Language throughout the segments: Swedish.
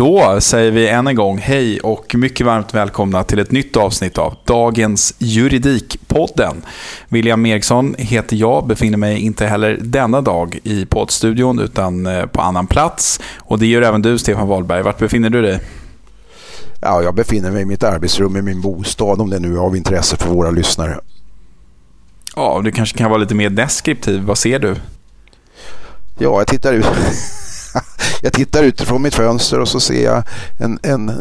Då säger vi än en gång hej och mycket varmt välkomna till ett nytt avsnitt av dagens Juridikpodden. William Eriksson heter jag, befinner mig inte heller denna dag i poddstudion utan eh, på annan plats. Och det gör även du Stefan Wahlberg. Vart befinner du dig? Ja, jag befinner mig i mitt arbetsrum i min bostad om det nu är av intresse för våra lyssnare. Ja, du kanske kan vara lite mer deskriptiv. Vad ser du? Ja, jag tittar ut. jag tittar utifrån mitt fönster och så ser jag en, en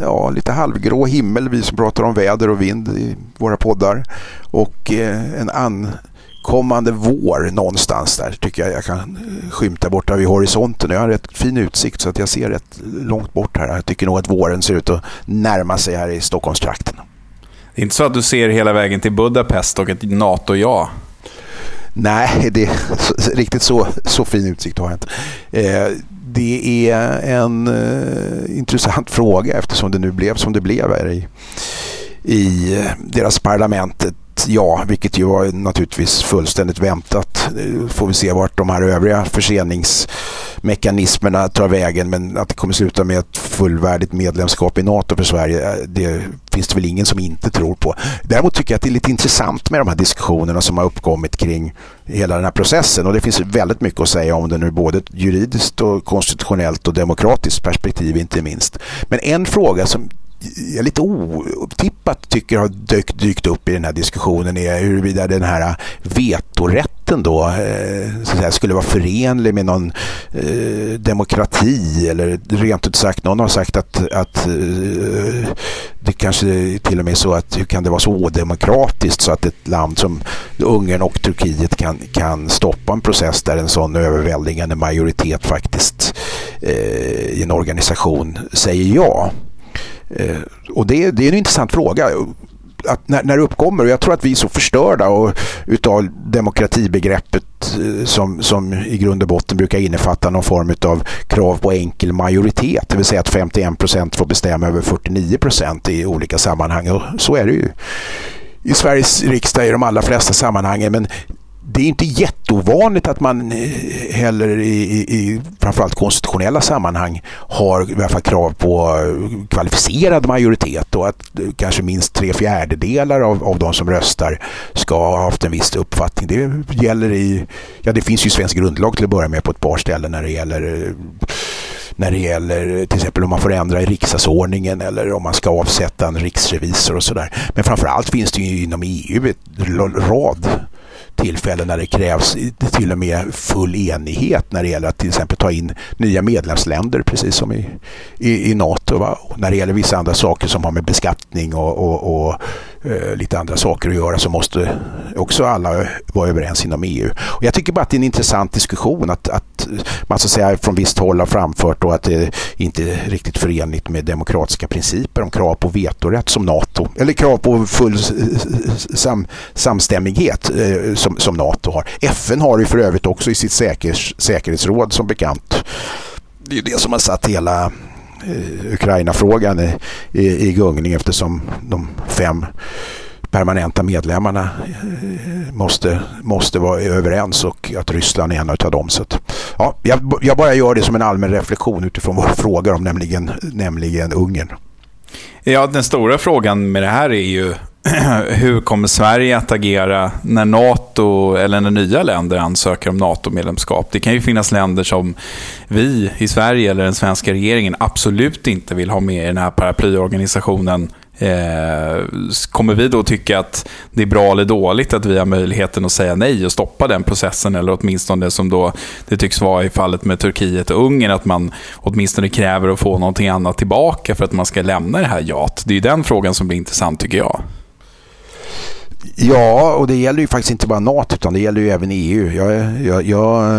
ja, lite halvgrå himmel, vi som pratar om väder och vind i våra poddar. Och eh, en ankommande vår någonstans där tycker jag jag kan skymta borta vid horisonten. Jag har rätt fin utsikt så att jag ser rätt långt bort här. Jag tycker nog att våren ser ut att närma sig här i Stockholmstrakten. Det är inte så att du ser hela vägen till Budapest och ett NATO-ja? Nej, det, riktigt så, så fin utsikt har jag inte. Eh, det är en eh, intressant fråga eftersom det nu blev som det blev här i, i eh, deras parlamentet. Ja, vilket ju var naturligtvis fullständigt väntat. Eh, får vi se vart de här övriga förseningsmekanismerna tar vägen. Men att det kommer sluta med ett fullvärdigt medlemskap i NATO för Sverige, eh, det finns det väl ingen som inte tror på. Däremot tycker jag att det är lite intressant med de här diskussionerna som har uppkommit kring hela den här processen. Och det finns väldigt mycket att säga om det nu, både juridiskt och konstitutionellt och demokratiskt perspektiv inte minst. Men en fråga som jag lite otippat tycker har dykt, dykt upp i den här diskussionen är huruvida den här vetorätten då eh, så säga, skulle vara förenlig med någon eh, demokrati eller rent ut sagt någon har sagt att, att eh, det kanske till och med är så att hur kan det vara så odemokratiskt så att ett land som Ungern och Turkiet kan, kan stoppa en process där en sån överväldigande majoritet faktiskt eh, i en organisation säger ja. Eh, och det, det, är en intressant fråga. Att när, när det uppkommer, och jag tror att vi är så förstörda och, utav demokratibegreppet eh, som, som i grund och botten brukar innefatta någon form av krav på enkel majoritet. Det vill säga att 51 procent får bestämma över 49 procent i olika sammanhang. Och så är det ju i Sveriges riksdag i de allra flesta sammanhangen. Men det är inte jätteovanligt att man eh, heller i, i framförallt konstitutionella sammanhang har i alla fall krav på eh, kvalificerad majoritet och att eh, kanske minst tre fjärdedelar av, av de som röstar ska ha haft en viss uppfattning. Det gäller i, ja det finns ju svensk grundlag till att börja med på ett par ställen när det gäller när det gäller till exempel om man får ändra i riksdagsordningen eller om man ska avsätta en riksrevisor och sådär. Men framförallt finns det ju inom EU en rad tillfällen när det krävs till och med full enighet när det gäller att till exempel ta in nya medlemsländer precis som i, i, i NATO. Va? När det gäller vissa andra saker som har med beskattning och, och, och Eh, lite andra saker att göra så måste också alla vara överens inom EU. Och jag tycker bara att det är en intressant diskussion att, att man så att säga från visst håll har framfört då att det inte är riktigt förenligt med demokratiska principer om krav på vetorätt som NATO eller krav på full sam, samstämmighet eh, som, som NATO har. FN har ju för övrigt också i sitt säkerhets, säkerhetsråd som bekant. Det är det som har satt hela Eh, Ukraina-frågan i, i, i gungning eftersom de fem permanenta medlemmarna eh, måste, måste vara överens och att Ryssland är en av dem. Så att, ja, jag, jag, bara gör det som en allmän reflektion utifrån vad frågar om nämligen, nämligen Ungern. Ja, den stora frågan med det här är ju hur kommer Sverige att agera när NATO eller när nya länder ansöker om NATO-medlemskap? Det kan ju finnas länder som vi i Sverige eller den svenska regeringen absolut inte vill ha med i den här paraplyorganisationen Eh, kommer vi då tycka att det är bra eller dåligt att vi har möjligheten att säga nej och stoppa den processen? Eller åtminstone som då det tycks vara i fallet med Turkiet och Ungern, att man åtminstone kräver att få någonting annat tillbaka för att man ska lämna det här jat. Det är den frågan som blir intressant tycker jag. Ja, och det gäller ju faktiskt inte bara NATO utan det gäller ju även EU. Jag, jag, jag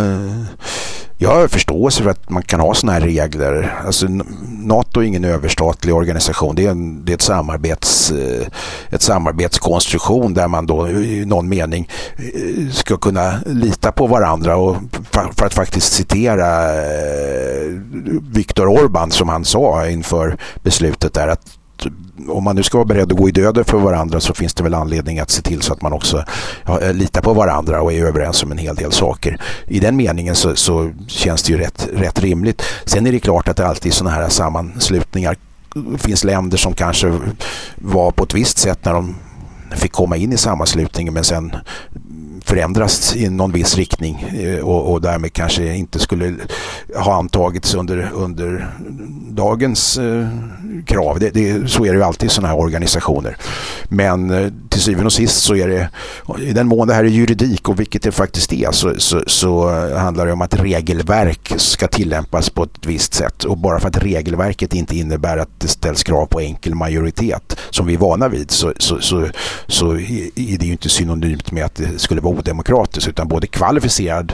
jag har förståelse för att man kan ha sådana här regler. Alltså, NATO är ingen överstatlig organisation. Det är, en, det är ett, samarbets, eh, ett samarbetskonstruktion där man då i någon mening eh, ska kunna lita på varandra. Och för att faktiskt citera eh, Viktor Orbán som han sa inför beslutet där att om man nu ska vara beredd att gå i döden för varandra så finns det väl anledning att se till så att man också ja, eh, litar på varandra och är överens om en hel del saker. I den meningen så, så känns det ju rätt, rätt rimligt. Sen är det klart att det alltid är sådana här sammanslutningar finns länder som kanske var på ett visst sätt när de fick komma in i sammanslutningen men sen förändras i någon viss riktning eh, och, och därmed kanske inte skulle ha antagits under, under dagens eh, krav. Det, det, så är det ju alltid i sådana här organisationer. Men eh, till syvende och sist så är det, i den mån det här är juridik och vilket det faktiskt är, så, så, så handlar det om att regelverk ska tillämpas på ett visst sätt. Och bara för att regelverket inte innebär att det ställs krav på enkel majoritet som vi är vana vid så, så, så, så är det ju inte synonymt med att det skulle vara odemokratiskt utan både kvalificerad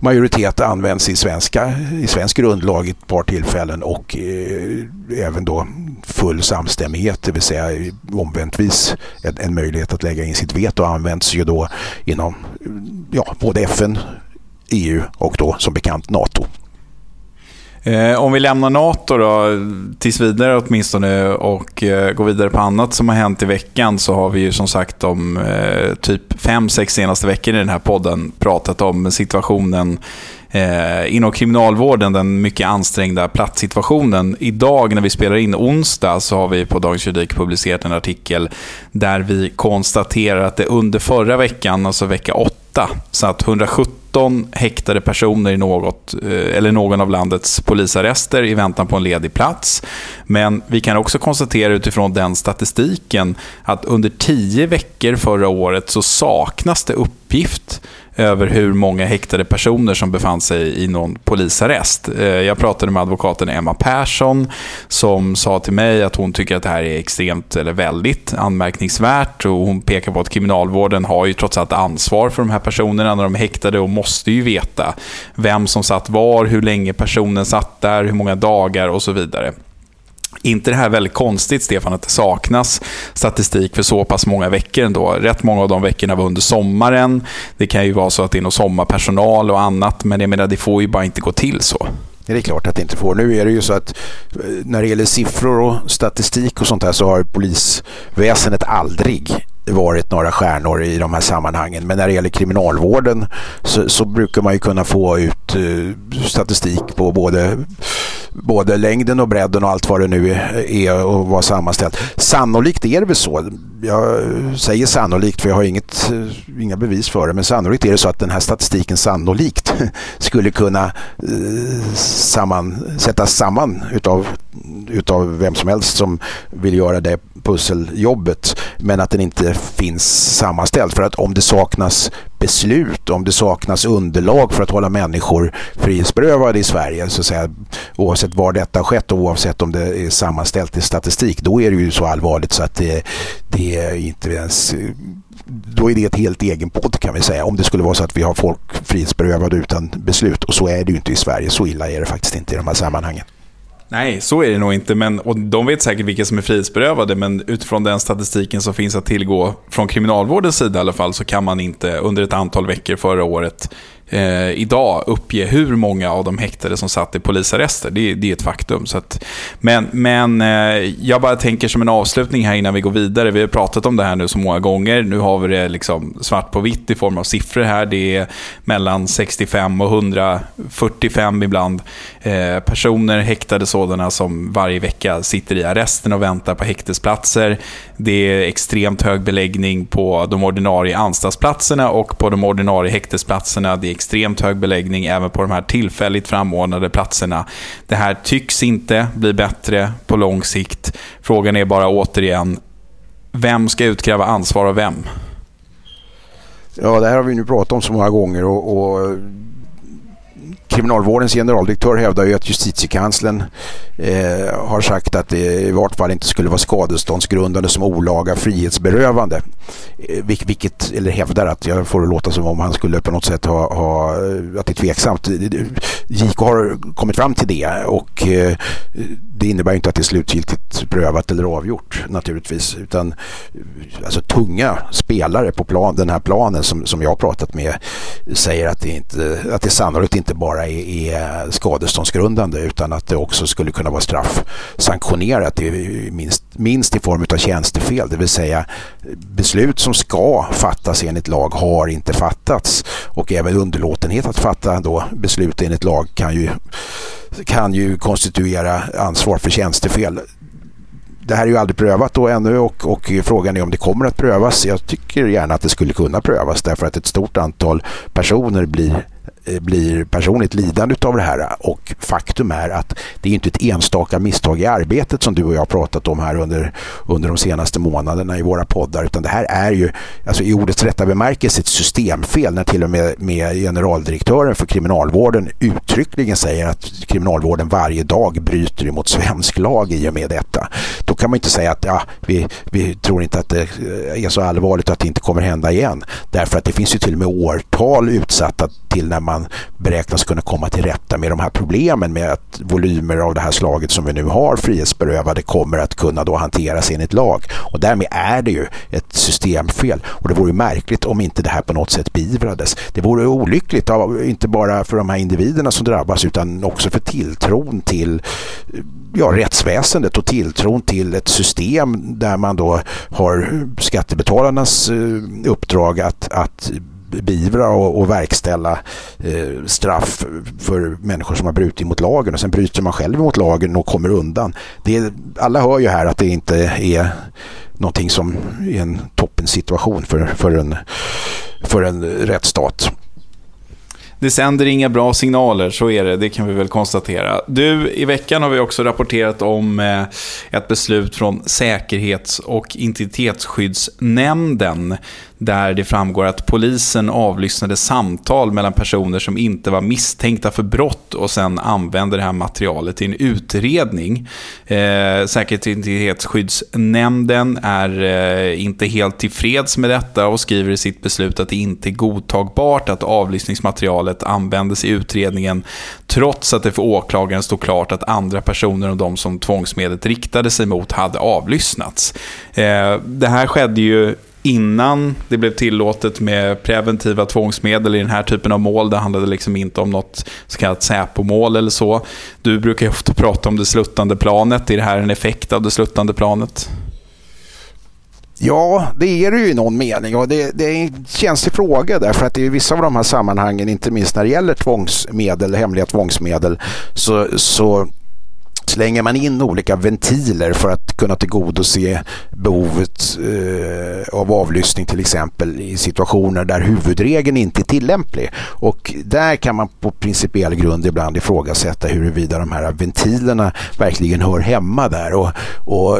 majoritet används i, svenska, i svensk grundlag i ett par tillfällen och eh, även då full samstämmighet, det vill säga omväntvis en, en möjlighet att lägga in sitt veto används ju då inom ja, både FN, EU och då som bekant NATO. Eh, om vi lämnar NATO då, tills vidare åtminstone och eh, går vidare på annat som har hänt i veckan så har vi ju som sagt de eh, typ fem, sex senaste veckorna i den här podden pratat om situationen eh, inom kriminalvården, den mycket ansträngda platssituationen. Idag när vi spelar in onsdag så har vi på Dagens Juridik publicerat en artikel där vi konstaterar att det under förra veckan, alltså vecka 8, så att 117 häktade personer i något, eh, eller någon av landets polisarrester i väntan på en ledig plats. Men vi kan också konstatera utifrån den statistiken att under tio veckor förra året så saknas det uppgift över hur många häktade personer som befann sig i någon polisarrest. Eh, jag pratade med advokaten Emma Persson som sa till mig att hon tycker att det här är extremt, eller väldigt anmärkningsvärt och hon pekar på att kriminalvården har ju trots allt ansvar för de här personerna när de är häktade och måste ju veta vem som satt var, hur länge personen satt där, hur många dagar och så vidare inte det här väldigt konstigt, Stefan, att det saknas statistik för så pass många veckor ändå? Rätt många av de veckorna var under sommaren. Det kan ju vara så att det är någon sommarpersonal och annat, men jag menar, det får ju bara inte gå till så. Det är klart att det inte får. Nu är det ju så att eh, när det gäller siffror och statistik och sånt här så har polisväsendet aldrig varit några stjärnor i de här sammanhangen. Men när det gäller kriminalvården så, så brukar man ju kunna få ut uh, statistik på både, både längden och bredden och allt vad det nu är och vara sammanställt. Sannolikt är det väl så. Jag säger sannolikt för jag har inget, eh, inga bevis för det. Men sannolikt är det så att den här statistiken sannolikt skulle kunna eh, samman, sättas samman utav, utav vem som helst som vill göra det pusseljobbet men att den inte finns sammanställd. För att om det saknas beslut, om det saknas underlag för att hålla människor frihetsberövade i Sverige, så att säga, oavsett var detta har skett och oavsett om det är sammanställt i statistik, då är det ju så allvarligt så att det, det är inte ens då är det ett helt egen podd kan vi säga. Om det skulle vara så att vi har folk frihetsberövade utan beslut. Och så är det ju inte i Sverige. Så illa är det faktiskt inte i de här sammanhangen. Nej, så är det nog inte. Men, och de vet säkert vilka som är frihetsberövade, men utifrån den statistiken som finns att tillgå från kriminalvårdens sida i alla fall, så kan man inte under ett antal veckor förra året eh, idag uppge hur många av de häktade som satt i polisarrester. Det, det är ett faktum. Så att, men men eh, jag bara tänker som en avslutning här innan vi går vidare. Vi har pratat om det här nu så många gånger. Nu har vi det liksom svart på vitt i form av siffror här. Det är mellan 65 och 145 ibland eh, personer, häktade sådana, som varje vecka sitter i arresten och väntar på häktesplatser. Det är extremt hög beläggning på de ordinarie anstaltsplatserna och på de ordinarie häktesplatserna. Det är extremt hög beläggning även på de här tillfälligt framordnade platserna. Det här tycks inte bli bättre på lång sikt. Frågan är bara återigen, vem ska utkräva ansvar av vem? Ja, det här har vi nu pratat om så många gånger och, och Kriminalvårdens generaldirektör hävdar ju att justitiekanslern eh, har sagt att det i vart fall inte skulle vara skadeståndsgrundande som olaga frihetsberövande. Eh, vilket, eller hävdar att, jag får det låta som om han skulle på något sätt ha, ha eh, att det är tveksamt. JK har kommit fram till det och eh, det innebär inte att det är slutgiltigt prövat eller avgjort naturligtvis. Utan eh, alltså tunga spelare på plan, den här planen som, som jag har pratat med säger att det, inte, att det sannolikt inte bara är, är eh, skadeståndsgrundande utan att det också skulle kunna vara straffsanktionerat minst, minst i form av tjänstefel. Det vill säga beslut som ska fattas enligt lag har inte fattats och även underlåtenhet att fatta då beslut enligt lag kan ju kan ju konstituera ansvar för tjänstefel. Det här är ju aldrig prövat då ännu och, och, frågan är om det kommer att prövas. Jag tycker gärna att det skulle kunna prövas därför att ett stort antal personer blir Eh, blir personligt lidande av det här. Och faktum är att det är inte ett enstaka misstag i arbetet som du och jag har pratat om här under, under de senaste månaderna i våra poddar. Utan det här är ju alltså i ordets rätta bemärkelse ett systemfel när till och med, med generaldirektören för kriminalvården uttryckligen säger att kriminalvården varje dag bryter emot svensk lag i och med detta. Då kan man inte säga att ja, vi, vi tror inte att det eh, är så allvarligt att det inte kommer hända igen. Därför att det finns ju till och med årtal utsatta till när man beräknas kunna komma till rätta med de här problemen med att volymer av det här slaget som vi nu har frihetsberövade kommer att kunna då hanteras enligt lag. Och därmed är det ju ett systemfel. Och det vore märkligt om inte det här på något sätt beivrades. Det vore olyckligt, inte bara för de här individerna som drabbas utan också för tilltron till ja, rättsväsendet och tilltron till ett system där man då har skattebetalarnas eh, uppdrag att, att beivra och, och verkställa eh, straff för människor som har brutit mot lagen och sen bryter man själv mot lagen och kommer undan. Det alla hör ju här att det inte är någonting som är en toppensituation för, för, en, för en rättsstat det sänder inga bra signaler, så är det. Det kan vi väl konstatera. Du, i veckan har vi också rapporterat om eh, ett beslut från Säkerhets och integritetsskyddsnämnden där det framgår att polisen avlyssnade samtal mellan personer som inte var misstänkta för brott och sen använde det här materialet i en utredning. Eh, Säkerhets och integritetsskyddsnämnden är eh, inte helt tillfreds med detta och skriver i sitt beslut att det inte är godtagbart att avlyssningsmaterialet användes i utredningen trots att det för åklagaren stod klart att andra personer och de som tvångsmedlet riktade sig mot hade avlyssnats. Eh, det här skedde ju innan det blev tillåtet med preventiva tvångsmedel i den här typen av mål. Det handlade liksom inte om något så kallat Säpo-mål eller så. Du brukar ju ofta prata om det sluttande planet. Är det här en effekt av det sluttande planet? Ja, det är det ju i någon mening och det, det är en känslig fråga därför att i vissa av de här sammanhangen, inte minst när det gäller tvångsmedel, hemliga tvångsmedel, så, så slänger man in olika ventiler för att kunna tillgodose behovet eh, av avlyssning till exempel i situationer där huvudregeln inte är tillämplig. Och där kan man på principiell grund ibland ifrågasätta huruvida de här ventilerna verkligen hör hemma där. Och, och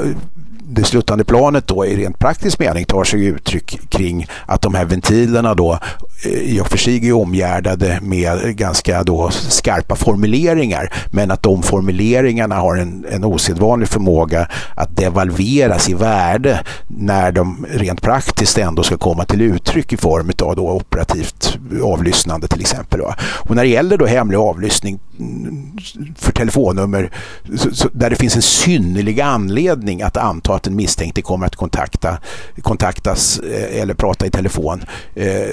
det slutande planet då i rent praktisk mening tar sig uttryck kring att de här ventilerna då eh, i och för sig är omgärdade med ganska då skarpa formuleringar men att de formuleringarna har en, en osedvanlig förmåga att devalveras i värde när de rent praktiskt ändå ska komma till uttryck i form av då operativt avlyssnande till exempel. Och när det gäller då hemlig avlyssning för telefonnummer så, så, där det finns en synnerlig anledning att anta att den misstänkte kommer att kontakta, kontaktas eh, eller prata i telefon. Eh,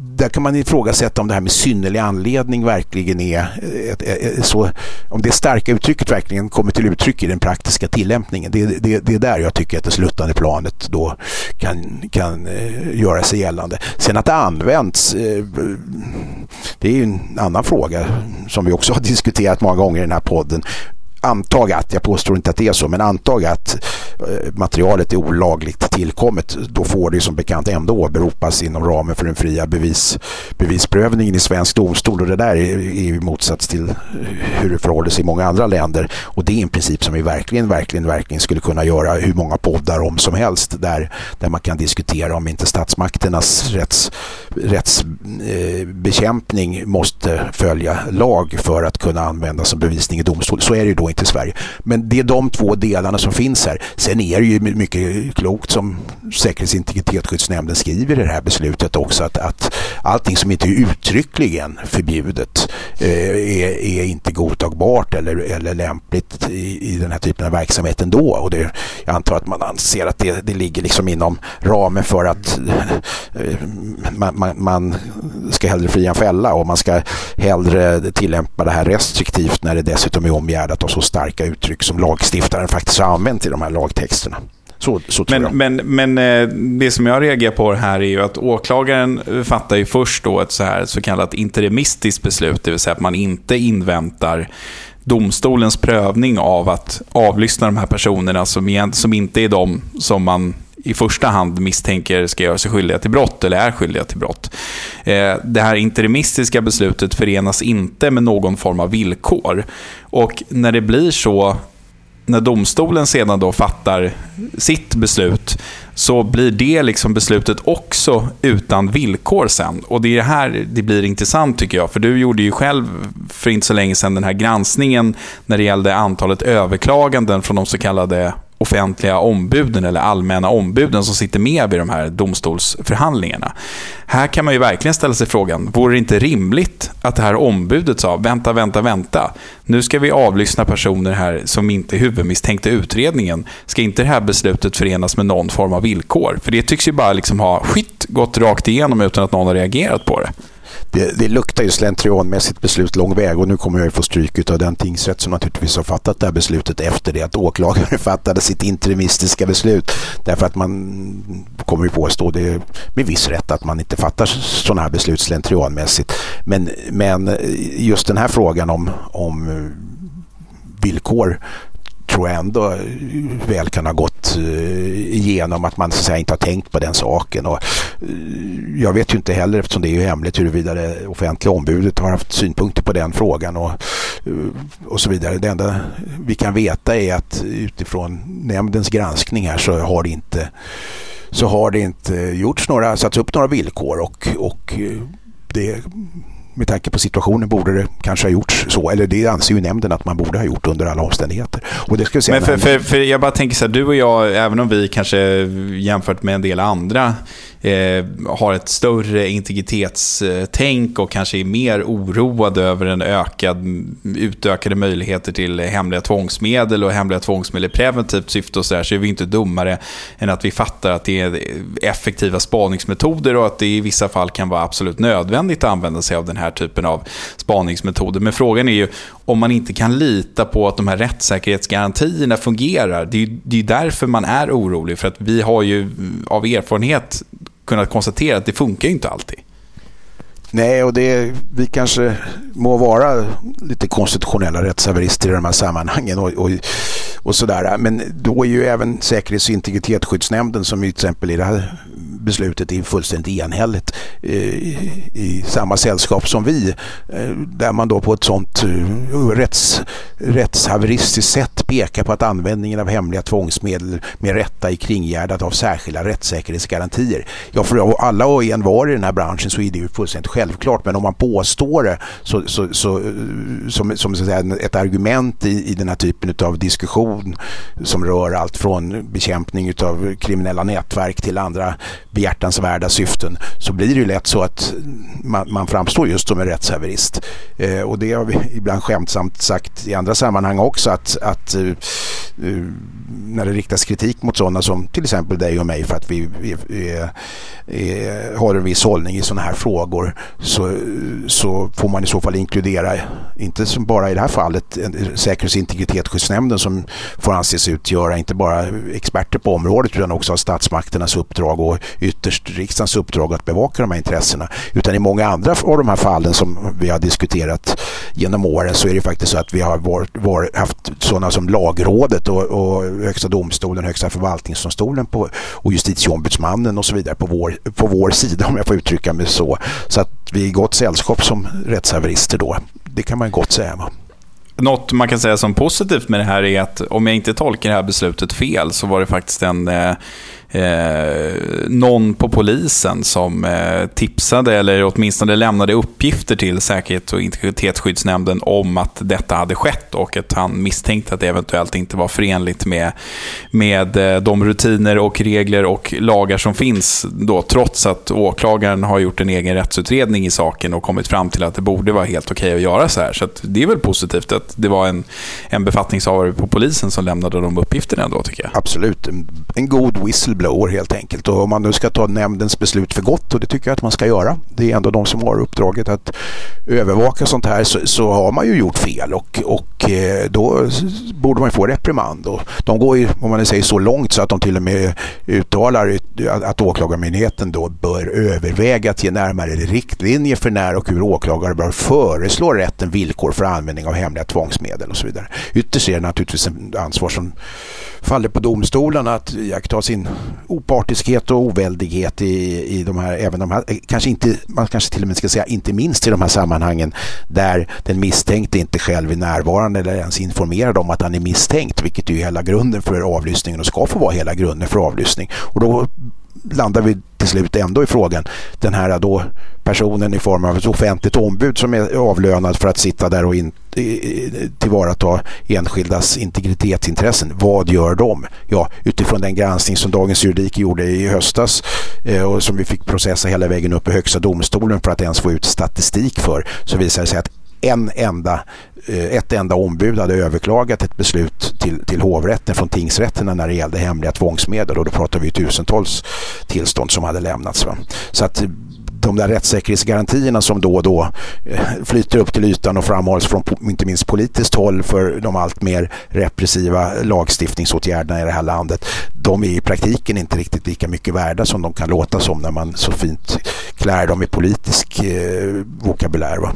där kan man ifrågasätta om det här med synnerlig anledning verkligen är eh, ett, ett, så, om det starka uttrycket verkligen kommer till uttryck i den praktiska tillämpningen. Det, det, det är där jag tycker att det sluttande planet då kan, kan eh, göra sig gällande. Sen att det används, eh, det är ju en annan fråga som vi också har diskuterat många gånger i den här podden antag att, jag påstår inte att det är så, men antag att eh, materialet är olagligt tillkommet, då får det som bekant ändå åberopas inom ramen för den fria bevis, bevisprövningen i svensk domstol och det där är, i motsats till hur det förhåller sig i många andra länder och det är en princip som vi verkligen, verkligen, verkligen skulle kunna göra hur många poddar om som helst där, där man kan diskutera om inte statsmakternas rätts, rättsbekämpning eh, måste följa lag för att kunna användas som bevisning i domstol. Så är det ju då inte Sverige. Men det är de två delarna som finns här. Sen är det ju mycket klokt som Säkerhets- och integritetsskyddsnämnden skriver i det här beslutet också att, att allting som inte är uttryckligen förbjudet eh, är, är, inte godtagbart eller, eller lämpligt i, i den här typen av verksamhet ändå. Och det, jag antar att man anser att det, det ligger liksom inom ramen för att eh, man, man, man, ska hellre fria än fälla och man ska hellre tillämpa det här restriktivt när det dessutom är omgärdat av så starka uttryck som lagstiftaren faktiskt har använt i de här lagtexterna. Så, så men, men, men eh, det som jag reagerar på här är ju att åklagaren fattar ju först då ett så, här, så kallat interimistiskt beslut, det vill säga att man inte inväntar domstolens prövning av att avlyssna de här personerna som, som inte är de som man i första hand misstänker ska göra sig skyldiga till brott eller är skyldiga till brott. Eh, det här interimistiska beslutet förenas inte med någon form av villkor. Och när det blir så, när domstolen sedan då fattar sitt beslut, så blir det liksom beslutet också utan villkor sen. Och det är här det blir intressant tycker jag. För du gjorde ju själv för inte så länge sedan den här granskningen när det gällde antalet överklaganden från de så kallade offentliga ombuden eller allmänna ombuden som sitter med vid de här domstolsförhandlingarna. Här kan man ju verkligen ställa sig frågan, vore det inte rimligt att det här ombudet sa, vänta, vänta, vänta, nu ska vi avlyssna personer här som inte är huvudmisstänkta i utredningen. Ska inte det här beslutet förenas med någon form av villkor? För det tycks ju bara liksom ha skit gått rakt igenom utan att någon har reagerat på det det, det luktar ju slentrianmässigt beslut lång väg och nu kommer jag ju få stryk av den tingsrätt som naturligtvis har fattat det här beslutet efter det att åklagaren fattade sitt interimistiska beslut. Därför att man kommer ju påstå det med viss rätt att man inte fattar sådana här beslut slentrianmässigt. Men, men just den här frågan om, om villkor tror jag ändå eh, väl kan ha gått eh, igenom att man så att säga, inte har tänkt på den saken. Och eh, jag vet ju inte heller, eftersom det är ju hemligt, huruvida det offentliga ombudet har haft synpunkter på den frågan och, och så vidare. Det enda vi kan veta är att utifrån nämndens granskning här så har det inte så har det inte gjorts några, satts upp några villkor och, och det med tanke på situationen borde det kanske ha gjorts så. Eller det anser ju nämnden att man borde ha gjort under alla omständigheter. Och det ska säga Men för, för, för jag bara tänker så här, du och jag, även om vi kanske jämfört med en del andra eh, har ett större integritetstänk och kanske är mer oroade över en ökad, utökade möjligheter till hemliga tvångsmedel och hemliga tvångsmedel i preventivt syfte och så där, så är vi inte dummare än att vi fattar att det är effektiva spaningsmetoder och att det i vissa fall kan vara absolut nödvändigt att använda sig av den här här typen av spaningsmetoder. Men frågan är ju om man inte kan lita på att de här rättssäkerhetsgarantierna fungerar. Det är, det är därför man är orolig, för att vi har ju av erfarenhet kunnat konstatera att det funkar ju inte alltid. Nej, och det, vi kanske må vara lite konstitutionella rättshaverister i de här sammanhangen och, och, och sådär. Men då är ju även Säkerhets och integritetsskyddsnämnden som till exempel i det här beslutet är fullständigt enhälligt eh, i samma sällskap som vi. Eh, där man då på ett sånt eh, rätts, rättshaveristiskt sätt pekar på att användningen av hemliga tvångsmedel med rätta är kringgärdat av särskilda rättssäkerhetsgarantier. Ja, för alla och en var i den här branschen så är det ju fullständigt självklart. Men om man påstår det så, så, så som, som så säga, ett argument i, i den här typen av diskussion som rör allt från bekämpning av kriminella nätverk till andra behjärtansvärda syften så blir det ju lätt så att man, man framstår just som en rättshaverist. Eh, och det har vi ibland skämtsamt sagt i andra sammanhang också att, att eh, Eh, när det riktas kritik mot sådana som till exempel dig och mig för att vi, är, är, är, har en viss hållning i sådana här frågor så, så får man i så fall inkludera, inte som bara i det här fallet, Säkerhets och integritetsskyddsnämnden som får anses utgöra inte bara experter på området utan också har statsmakternas uppdrag och ytterst riksdagens uppdrag att bevaka de här intressena. Utan i många andra av de här fallen som vi har diskuterat genom åren så är det faktiskt så att vi har varit, varit, haft sådana som lagrådet och, och Högsta domstolen, Högsta förvaltningsdomstolen på, och justitieombudsmannen och så vidare på vår, på vår sida om jag får uttrycka mig så. Så att vi är i gott sällskap som rättshaverister då. Det kan man gott säga. Va? Något man kan säga som positivt med det här är att om jag inte tolkar det här beslutet fel så var det faktiskt en eh, eh, någon på polisen som eh, tipsade eller åtminstone lämnade uppgifter till Säkerhets och integritetsskyddsnämnden om att detta hade skett och att han misstänkte att det eventuellt inte var förenligt med, med eh, de rutiner och regler och lagar som finns då, trots att åklagaren har gjort en egen rättsutredning i saken och kommit fram till att det borde vara helt okej att göra så här. Så det är väl positivt att det var en, en befattningshavare på polisen som lämnade de uppgifterna ändå, tycker jag. Absolut. En god whistle whistleblower helt enkelt. Och om man nu ska ta nämndens beslut för gott och det tycker jag att man ska göra. Det är ändå de som har uppdraget att övervaka sånt här så, så har man ju gjort fel och, och eh, då borde man få reprimand. Och de går ju, om man säger så långt så att de till och med uttalar att åklagarmyndigheten då bör överväga att ge närmare riktlinjer för när och hur åklagare bör föreslå rätten villkor för användning av hemliga tvångsmedel och så vidare. Ytterst är det naturligtvis en ansvar som faller på domstolarna att iaktta sin opartiskhet och oväldighet i, i de här, även de här, eh, kanske inte, man kanske till och med ska säga inte minst i de här sammanhangen där den misstänkte inte själv är närvarande eller ens informerad om att han är misstänkt, vilket är ju hela grunden för avlyssningen och ska få vara hela grunden för avlyssning. Och då landar vi till slut ändå i frågan. Den här då personen i form av ett offentligt ombud som är avlönad för att sitta där och in, tillvarata enskildas integritetsintressen. Vad gör de? Ja, utifrån den granskning som Dagens Juridik gjorde i höstas eh, och som vi fick processa hela vägen upp i Högsta domstolen för att ens få ut statistik för så visar det sig att en enda, eh, ett enda ombud hade överklagat ett beslut till, till hovrätten från tingsrätterna när det gällde hemliga tvångsmedel och då pratar vi tusentals tillstånd som hade lämnats. Va? Så att eh, de där rättssäkerhetsgarantierna som då och då eh, flyter upp till ytan och framhålls från inte minst politiskt håll för de allt mer repressiva lagstiftningsåtgärderna i det här landet. De är i praktiken inte riktigt lika mycket värda som de kan låta som när man så fint klär dem i politisk eh, vokabulär. Va?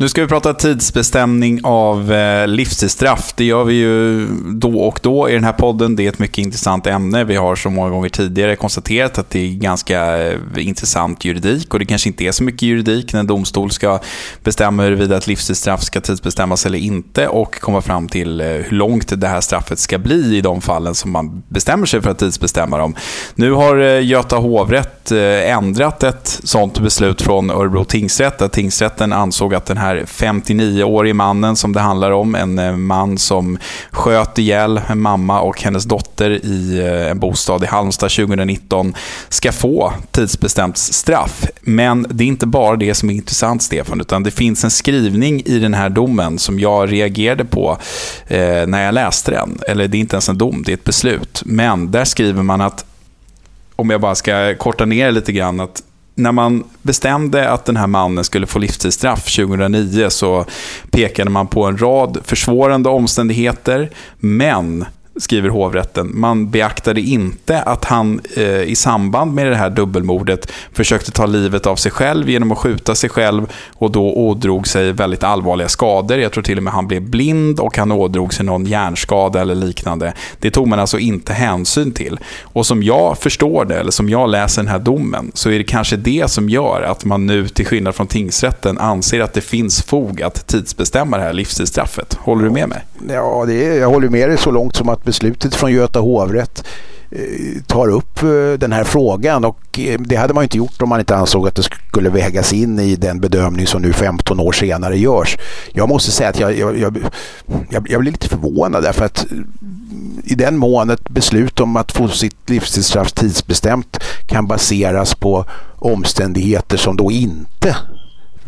Nu ska vi prata tidsbestämning av eh, livstidsstraff. Det gör vi ju då och då i den här podden. Det är ett mycket intressant ämne. Vi har så många gånger tidigare konstaterat att det är ganska eh, intressant juridik och det kanske inte är så mycket juridik när en domstol ska bestämma huruvida ett livstidsstraff ska tidsbestämmas eller inte och komma fram till eh, hur långt det här straffet ska bli i de fallen som man bestämmer sig för att tidsbestämma dem. Nu har Göta hovrätt Eh, ändrat ett sånt beslut från Örebro tingsrätt där tingsrätten ansåg att den här 59-årige mannen som det handlar om. En eh, man som sköt ihjäl en mamma och hennes dotter i eh, en bostad i Halmstad 2019 ska få tidsbestämt straff. Men det är inte bara det som är intressant, Stefan, utan det finns en skrivning i den här domen som jag reagerade på när jag läste den. Eller det är inte ens en dom, det är ett beslut. Men där skriver man att om jag bara ska korta ner lite grann, att när man bestämde att den här mannen skulle få livstidsstraff 2009 så pekade man på en rad försvårande omständigheter, men skriver hovrätten. Man beaktade inte att han eh, i samband med det här dubbelmordet försökte ta livet av sig själv genom att skjuta sig själv och då ådrog sig väldigt allvarliga skador. Jag tror till och med han blev blind och han ådrog sig någon hjärnskada eller liknande. Det tog man alltså inte hänsyn till. Och som jag förstår det, eller som jag läser den här domen, så är det kanske det som gör att man nu, till skillnad från tingsrätten, anser att det finns fog att tidsbestämma det här livstidsstraffet. Håller du med mig? Ja, det är, jag håller med dig så långt som att beslutet från Göta hovrätt eh, tar upp eh, den här frågan och eh, det hade man inte gjort om man inte ansåg att det skulle vägas in i den bedömning som nu 15 år senare görs. Jag måste säga att jag, jag, jag, jag blir lite förvånad därför att i den mån ett beslut om att få sitt livstidsstraff tidsbestämt kan baseras på omständigheter som då inte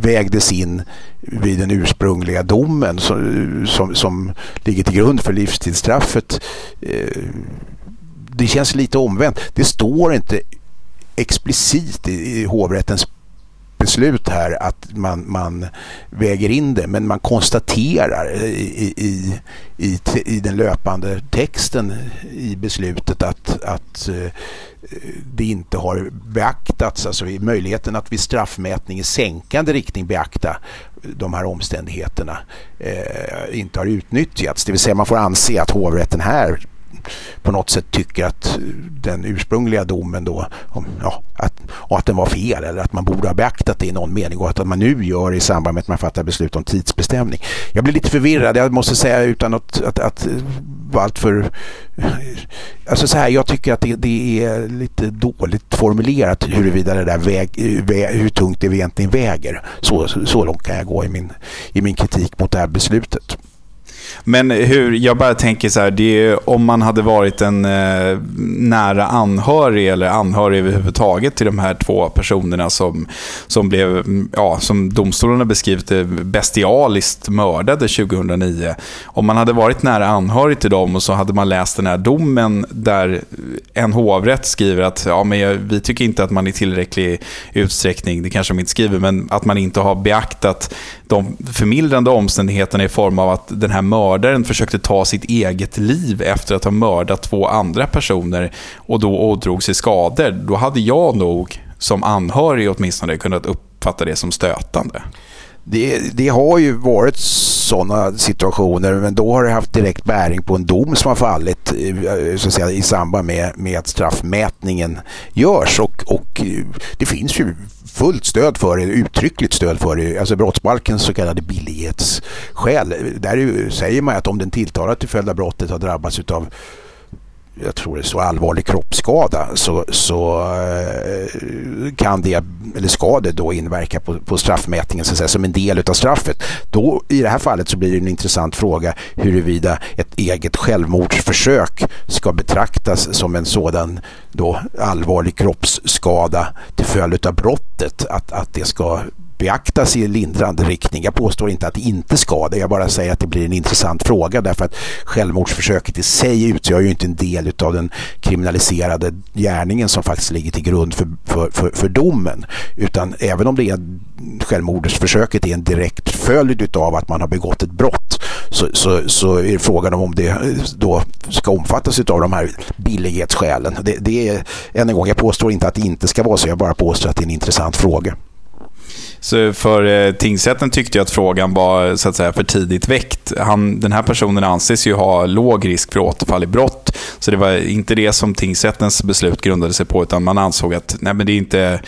vägdes in vid den ursprungliga domen som, som, som ligger till grund för livstidsstraffet. Eh, det känns lite omvänt. Det står inte explicit i hovrättens beslut här att man, man väger in det men man konstaterar i, i, i, i den löpande texten i beslutet att, att eh, det inte har beaktats, alltså möjligheten att vid straffmätning i sänkande riktning beakta de här omständigheterna eh, inte har utnyttjats. Det vill säga man får anse att hovrätten här på något sätt tycker att den ursprungliga domen då, ja, att, och att den var fel eller att man borde ha beaktat det i någon mening och att man nu gör i samband med att man fattar beslut om tidsbestämning. Jag blir lite förvirrad, jag måste säga utan att, att, att vara alltför... Alltså så här, jag tycker att det, det, är lite dåligt formulerat huruvida det där väg, väg, hur tungt det egentligen väger. Så, så långt kan jag gå i min, i min kritik mot det här beslutet. Men hur, jag bara tänker så här, det är, om man hade varit en eh, nära anhörig eller anhörig överhuvudtaget till de här två personerna som, som blev, ja, som domstolarna beskrivit det, bestialiskt mördade 2009. Om man hade varit nära anhörig till dem och så hade man läst den här domen där en hovrätt skriver att ja, men vi tycker inte att man i tillräcklig utsträckning, det kanske de inte skriver, men att man inte har beaktat de förmildrande omständigheterna i form av att den här mördaren försökte ta sitt eget liv efter att ha mördat två andra personer och då ådrog sig skador, då hade jag nog som anhörig åtminstone kunnat uppfatta det som stötande. Det, det, har ju varit sådana situationer men då har det haft direkt bäring på en dom som har fallit eh, så att säga, i samband med, med att straffmätningen görs och, och eh, det finns ju fullt stöd för det, uttryckligt stöd för det. Alltså brottsbalkens så kallade billighetsskäl. Där säger man att om den tilltalade till följd av brottet har drabbats av jag tror det är så allvarlig kroppsskada så, så eh, kan det, eller ska det då inverka på, på straffmätningen så att säga, som en del av straffet. Då i det här fallet så blir det en intressant fråga huruvida ett eget självmordsförsök ska betraktas som en sådan då allvarlig kroppsskada till följd av brottet. Att, att det ska beaktas i lindrande riktning. Jag påstår inte att det inte ska det. Jag bara säger att det blir en intressant fråga därför att självmordsförsöket i sig utgör ju inte en del av den kriminaliserade gärningen som faktiskt ligger till grund för, för, för, för domen. Utan även om det är självmordsförsöket är en direkt följd av att man har begått ett brott så, så, så är frågan om det då ska omfattas av de här billighetsskälen. Det, det är, än en gång, jag påstår inte att det inte ska vara så. Jag bara påstår att det är en intressant fråga. Så för eh, tingsrätten tyckte jag att frågan var så att säga, för tidigt väckt. Han, den här personen anses ju ha låg risk för återfall i brott. Så det var inte det som tingsrättens beslut grundade sig på, utan man ansåg att nej, men det, är inte,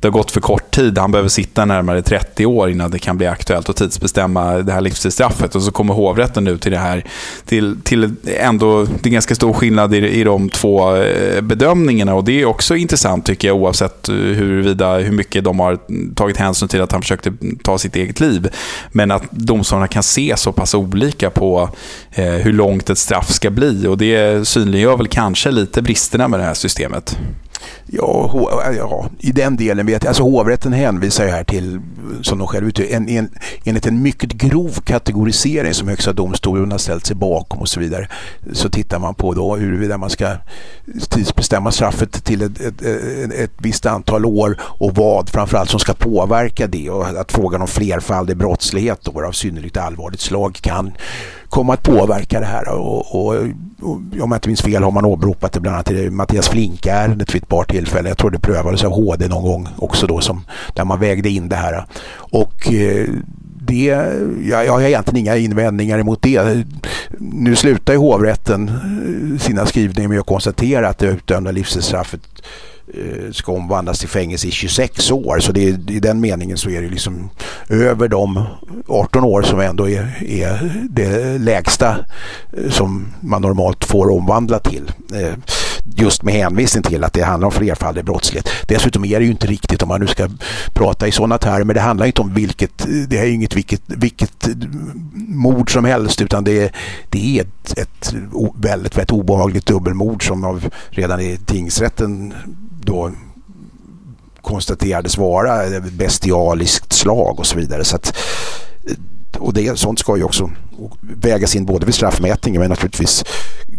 det har gått för kort tid. Han behöver sitta närmare 30 år innan det kan bli aktuellt att tidsbestämma det här livstidsstraffet. Och så kommer hovrätten nu till det här, till, till ändå, det är ganska stor skillnad i, i de två eh, bedömningarna. Och det är också intressant tycker jag, oavsett huruvida, hur mycket de har tagit hänsyn till att han försökte ta sitt eget liv. Men att domstolarna kan se så pass olika på eh, hur långt ett straff ska bli. Och det synliggör väl kanske lite bristerna med det här systemet. Ja, äh, ja, i den delen vet jag. Alltså hovrätten hänvisar här till, som de själva uttrycker, en, en, enligt en mycket grov kategorisering som Högsta domstolen har ställt sig bakom och så vidare. Så tittar man på då huruvida man ska tidsbestämma straffet till ett, ett, ett, ett visst antal år och vad framförallt som ska påverka det och att frågan om flerfaldig brottslighet då, av synnerligt allvarligt slag kan komma att påverka det här. Och, och, och, om jag inte minns fel har man åberopat det bland annat i Mattias Flink-ärendet vid ett par tillfällen. Jag tror det prövades av HD någon gång också då som, där man vägde in det här. Och eh, det, jag, jag har egentligen inga invändningar emot det. Nu slutar ju hovrätten eh, sina skrivningar med att konstatera att det utdömda livstidsstraffet Eh, ska omvandlas till fängelse i 26 år. Så det, i den meningen så är det liksom över de 18 år som ändå är, är det lägsta eh, som man normalt får omvandla till. Eh, Just med hänvisning till att det handlar om flerfaldig brottslighet. Dessutom är det ju inte riktigt om man nu ska prata i sådana termer. Det handlar inte om vilket, det är inget vilket, vilket mord som helst utan det är, det är ett, ett väldigt, väldigt obehagligt dubbelmord som av, redan i tingsrätten då konstaterades vara bestialiskt slag och så vidare. Så att, och det, sånt ska ju också vägas in både vid straffmätningen men naturligtvis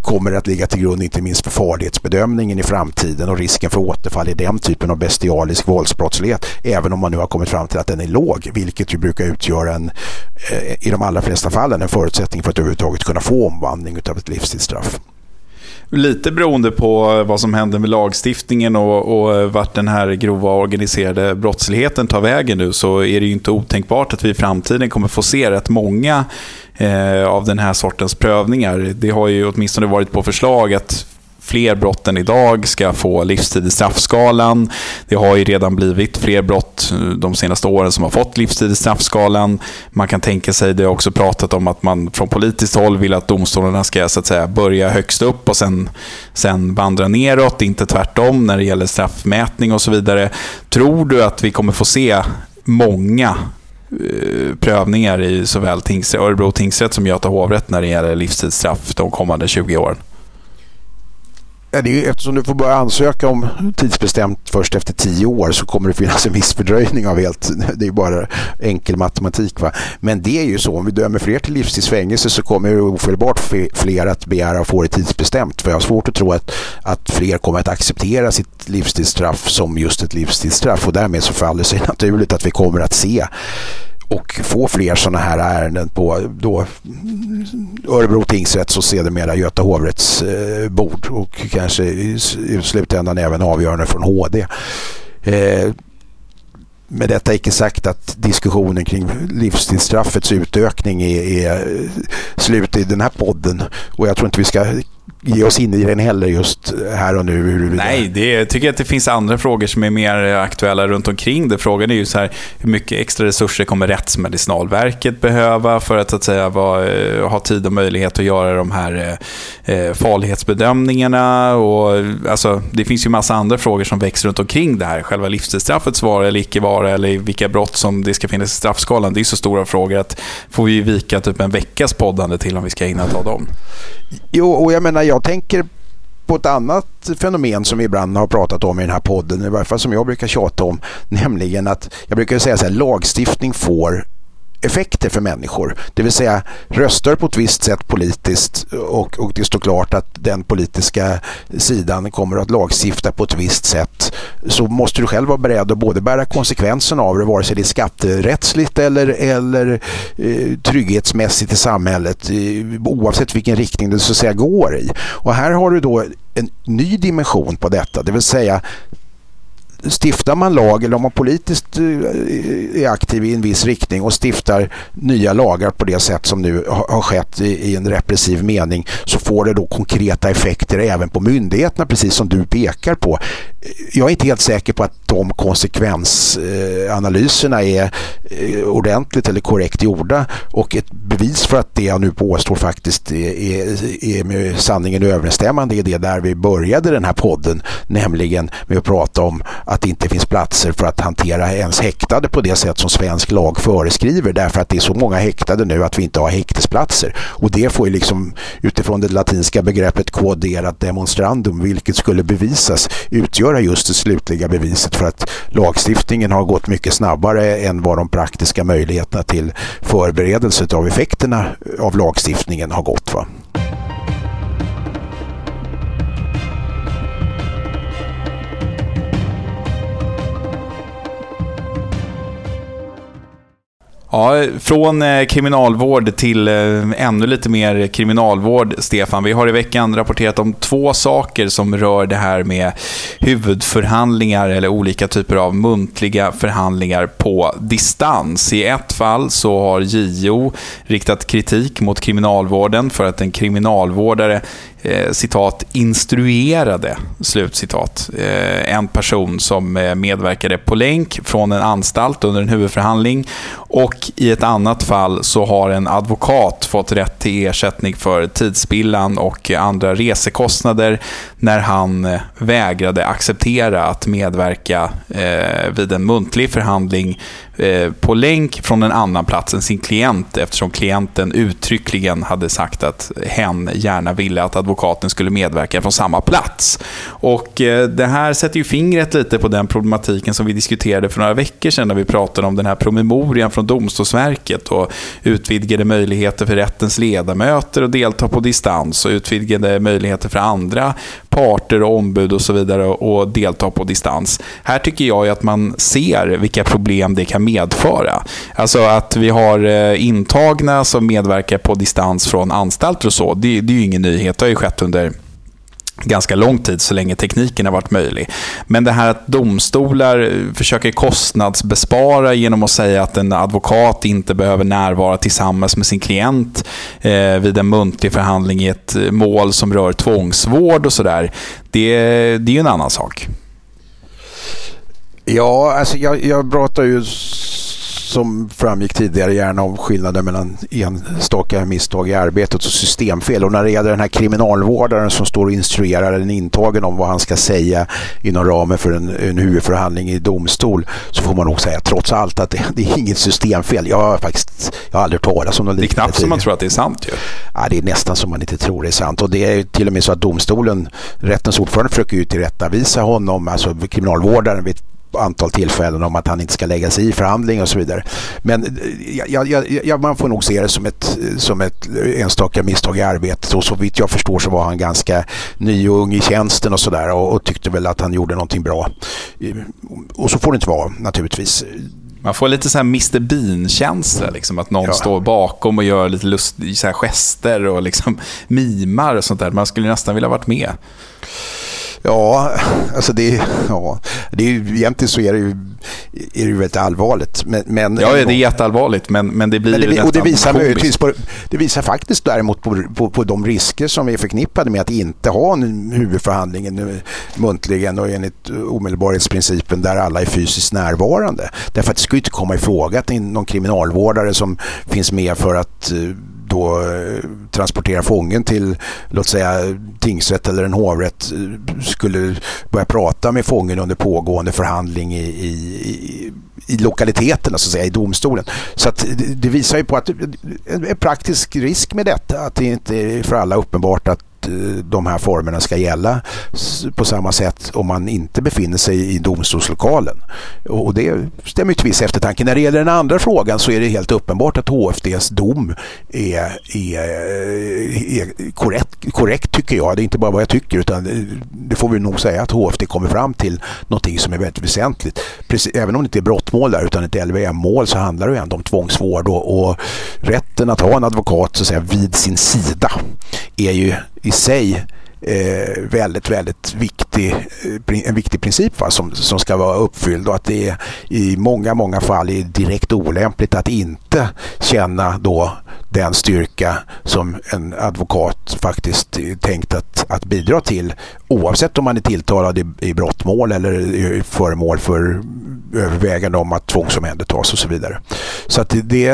kommer det att ligga till grund inte minst för farlighetsbedömningen i framtiden och risken för återfall i den typen av bestialisk våldsbrottslighet även om man nu har kommit fram till att den är låg vilket ju brukar utgöra en, eh, i de allra flesta fallen en förutsättning för att överhuvudtaget kunna få omvandling av ett livstidsstraff. Lite beroende på vad som händer med lagstiftningen och, och vart den här grova organiserade brottsligheten tar vägen nu så är det ju inte otänkbart att vi i framtiden kommer få se rätt många eh, av den här sortens prövningar. Det har ju åtminstone varit på förslag att fler brott än idag ska få livstid i straffskalan. Det har ju redan blivit fler brott eh, de senaste åren som har fått livstid i straffskalan. Man kan tänka sig, det har också pratat om att man från politiskt håll vill att domstolarna ska så att säga, börja högst upp och sen, sen vandra neråt, inte tvärtom när det gäller straffmätning och så vidare. Tror du att vi kommer få se många eh, prövningar i såväl tingsrätt, Örebro tingsrätt som Göta hovrätt när det gäller livstidsstraff de kommande 20 åren? Ja, det är, eftersom du får börja ansöka om tidsbestämt först efter tio år så kommer det finnas en viss fördröjning av helt, det är bara enkel matematik. Va? Men det är ju så, om vi dömer fler till livstidsfängelse så kommer det ofelbart fler att begära att få det tidsbestämt. För jag har svårt att tro att, att fler kommer att acceptera sitt livstidsstraff som just ett livstidsstraff och därmed så faller det sig naturligt att vi kommer att se och få fler sådana här ärenden på då Örebro tingsrätt och sedermera Göta hovrätts eh, bord och kanske i, i slutändan även avgörande från HD. Eh, med detta icke sagt att diskussionen kring livstidsstraffets utökning är, är slut i den här podden och jag tror inte vi ska ge oss in i den heller just här och nu. Hur Nej, det, jag tycker att det finns andra frågor som är mer aktuella runt omkring det. Frågan är ju så här, hur mycket extra resurser kommer Rättsmedicinalverket behöva för att, att säga, vara, eh, ha tid och möjlighet att göra de här eh, eh, farlighetsbedömningarna. Och, alltså, det finns ju massa andra frågor som växer runt omkring det här. Själva livstidsstraffets vara eller icke vara eller vilka brott som det ska finnas i straffskalan. Det är så stora frågor att får vi vika typ en veckas poddande till om vi ska hinna ta dem. Jo, och jag menar jag tänker på ett annat fenomen som vi ibland har pratat om i den här podden, i varje fall som jag brukar tjata om, nämligen att jag brukar säga så här, lagstiftning får effekter för människor. Det vill säga röstar på ett visst sätt politiskt och, och det står klart att den politiska sidan kommer att lagstifta på ett visst sätt så måste du själv vara beredd att både bära konsekvenserna av det vare sig det är skatterättsligt eller, eller eh, trygghetsmässigt i samhället oavsett vilken riktning det så att säga går i. Och här har du då en ny dimension på detta, det vill säga stiftar man lag eller om man politiskt eh, är aktiv i en viss riktning och stiftar nya lagar på det sätt som nu har skett i en repressiv mening så får det då konkreta effekter även på myndigheterna precis som du pekar på. Jag är inte helt säker på att de konsekvensanalyserna är eh, ordentligt eller korrekt gjorda och ett bevis för att det jag nu påstår faktiskt är, är med sanningen överensstämmande är det där vi började den här podden nämligen med att prata om att det inte finns platser för att hantera ens häktade på det sätt som svensk lag föreskriver därför att det är så många häktade nu att vi inte har häktesplatser. Och det får ju liksom utifrån det latinska begreppet quoderat demonstrandum, vilket skulle bevisas, utgöra just det slutliga beviset för att lagstiftningen har gått mycket snabbare än vad de praktiska möjligheterna till förberedelse av effekterna av lagstiftningen har gått. Va? Ja, från eh, kriminalvård till eh, ännu lite mer kriminalvård, Stefan. Vi har i veckan rapporterat om två saker som rör det här med huvudförhandlingar eller olika typer av muntliga förhandlingar på distans. I ett fall så har JO riktat kritik mot kriminalvården för att en kriminalvårdare eh, citat, instruerade, slutcitat, eh, en person som eh, medverkade på länk från en anstalt under en huvudförhandling. Och i ett annat fall så har en advokat fått rätt till ersättning för tidsspillan och andra resekostnader när han eh, vägrade acceptera att medverka eh, vid en muntlig förhandling Eh, på länk från en annan plats än sin klient eftersom klienten uttryckligen hade sagt att hen gärna ville att advokaten skulle medverka från samma plats. Och eh, Det här sätter ju fingret lite på den problematiken som vi diskuterade för några veckor sedan när vi pratade om den här promemorian från Domstolsverket och utvidgade möjligheter för rättens ledamöter att delta på distans och utvidgade möjligheter för andra parter och ombud och så vidare att delta på distans. Här tycker jag att man ser vilka problem det kan medföra. Alltså att vi har eh, intagna som medverkar på distans från anstalter och så, det, det är ju ingen nyhet. Det har ju skett under ganska lång tid så länge tekniken har varit möjlig. Men det här att domstolar eh, försöker kostnadsbespara genom att säga att en advokat inte behöver närvara tillsammans med sin klient eh, vid en muntlig förhandling i ett eh, mål som rör tvångsvård och sådär. Det, det är ju en annan sak. Ja, alltså jag, jag pratar ju som framgick tidigare gärna om skillnaden mellan enstaka misstag i arbetet och systemfel. Och när det gäller den här kriminalvårdaren som står och instruerar en intagen om vad han ska säga inom ramen för en, en huvudförhandling i domstol så får man nog säga trots allt att det, det är inget systemfel. Jag har faktiskt jag har aldrig talat om något Det är knappt som man tror att det är sant ju. Ja, det är nästan som man inte tror det är sant. Och det är till och med så att domstolen, rättens ordförande försöker ju tillrättavisa honom, alltså kriminalvårdaren vid antal tillfällen om att han inte ska lägga sig i förhandling och så vidare. Men eh, jag, jag, jag, man får nog se det som ett, som ett enstaka misstag i arbetet och så vitt jag förstår så var han ganska ny och ung i tjänsten och sådär och, och tyckte väl att han gjorde någonting bra. Och så får det inte vara naturligtvis. Man får lite så här Mr Bean-känsla, liksom, att någon ja. står bakom och gör lite lust, så här gester och liksom mimar och sånt där. Man skulle nästan vilja varit med. Ja, alltså det, ja, det är ju, egentligen så är det ju, är det ju väldigt allvarligt. Men, men, ja, det är jätteallvarligt, men, men det blir men det, och det visar, möjligtvis på, det visar faktiskt däremot på, på, på, de risker som är förknippade med att inte ha en huvudförhandling muntligen och enligt omedelbarhetsprincipen där alla är fysiskt närvarande. Därför att det ska ju inte komma i fråga att någon kriminalvårdare som finns med för att eh, då eh, transportera fången till låt säga tingsrätt eller en hovrätt eh, skulle börja prata med fången under pågående förhandling i, i, i lokaliteterna så alltså att säga, i domstolen. Så att det visar ju på att en praktisk risk med detta att det inte är för alla uppenbart att Eh, de här formerna ska gälla på samma sätt om man inte befinner sig i domstolslokalen. Och det stämmer till viss eftertanke. När det gäller den andra frågan så är det helt uppenbart att HFDs dom är, är, eh, är korrekt, korrekt tycker jag. Det är inte bara vad jag tycker utan det får vi nog säga att HFD kommer fram till någonting som är väldigt väsentligt. Precis, även om det inte är brottmål där utan ett LVM-mål så handlar det ändå om tvångsvård och, och rätten att ha en advokat så att säga, vid sin sida är ju i sig eh, väldigt, väldigt viktig, eh, en viktig princip va, som, som ska vara uppfylld och att det är, i många, många fall är direkt olämpligt att inte känna då den styrka som en advokat faktiskt tänkt att, att bidra till oavsett om man är tilltalad i, i brottmål eller är föremål för övervägande om att tvångsomhändertas och så vidare. Så att det,